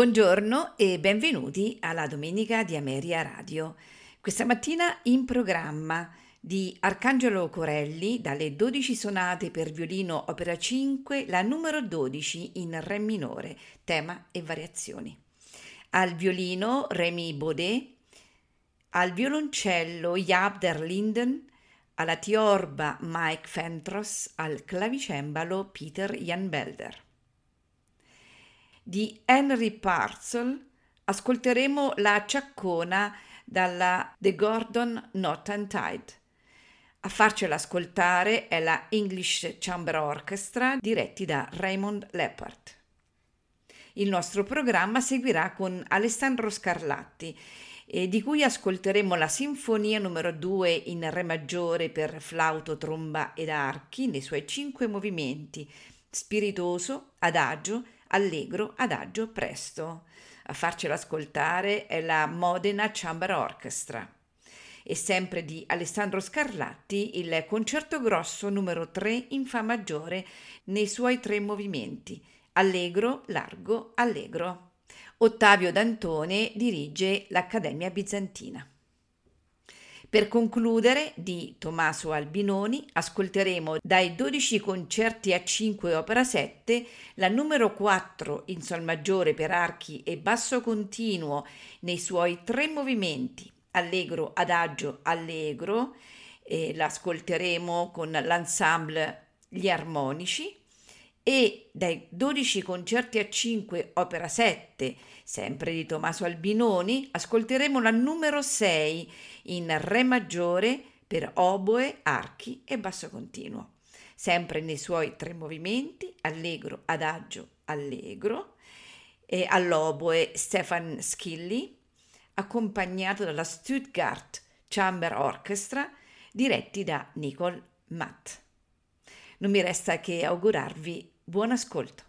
Buongiorno e benvenuti alla Domenica di Ameria Radio. Questa mattina in programma di Arcangelo Corelli dalle 12 sonate per violino opera 5, la numero 12 in Re minore, tema e variazioni. Al violino Remy Baudet, al violoncello Jaap Linden, alla tiorba Mike Fentros, al clavicembalo Peter Jan Belder di Henry Parcel ascolteremo la ciaccona dalla The Gordon Not Untied. A farcela ascoltare è la English Chamber Orchestra diretti da Raymond Leppard. Il nostro programma seguirà con Alessandro Scarlatti, eh, di cui ascolteremo la Sinfonia numero 2 in Re maggiore per flauto, tromba ed archi nei suoi cinque movimenti, spiritoso, adagio, allegro, adagio, presto. A farcela ascoltare è la Modena Chamber Orchestra. E sempre di Alessandro Scarlatti il concerto grosso numero 3 in Fa maggiore nei suoi tre movimenti, allegro, largo, allegro. Ottavio D'Antone dirige l'Accademia Bizantina. Per concludere, di Tommaso Albinoni, ascolteremo dai 12 concerti a 5 opera 7 la numero 4 in sol maggiore per archi e basso continuo nei suoi tre movimenti, allegro, adagio, allegro, e l'ascolteremo con l'ensemble Gli Armonici e dai 12 concerti a 5 opera 7 sempre di Tommaso Albinoni, ascolteremo la numero 6 in Re maggiore per oboe, archi e basso continuo. Sempre nei suoi tre movimenti, allegro, adagio, allegro, e all'oboe Stefan Schilli, accompagnato dalla Stuttgart Chamber Orchestra, diretti da Nicole Matt. Non mi resta che augurarvi buon ascolto.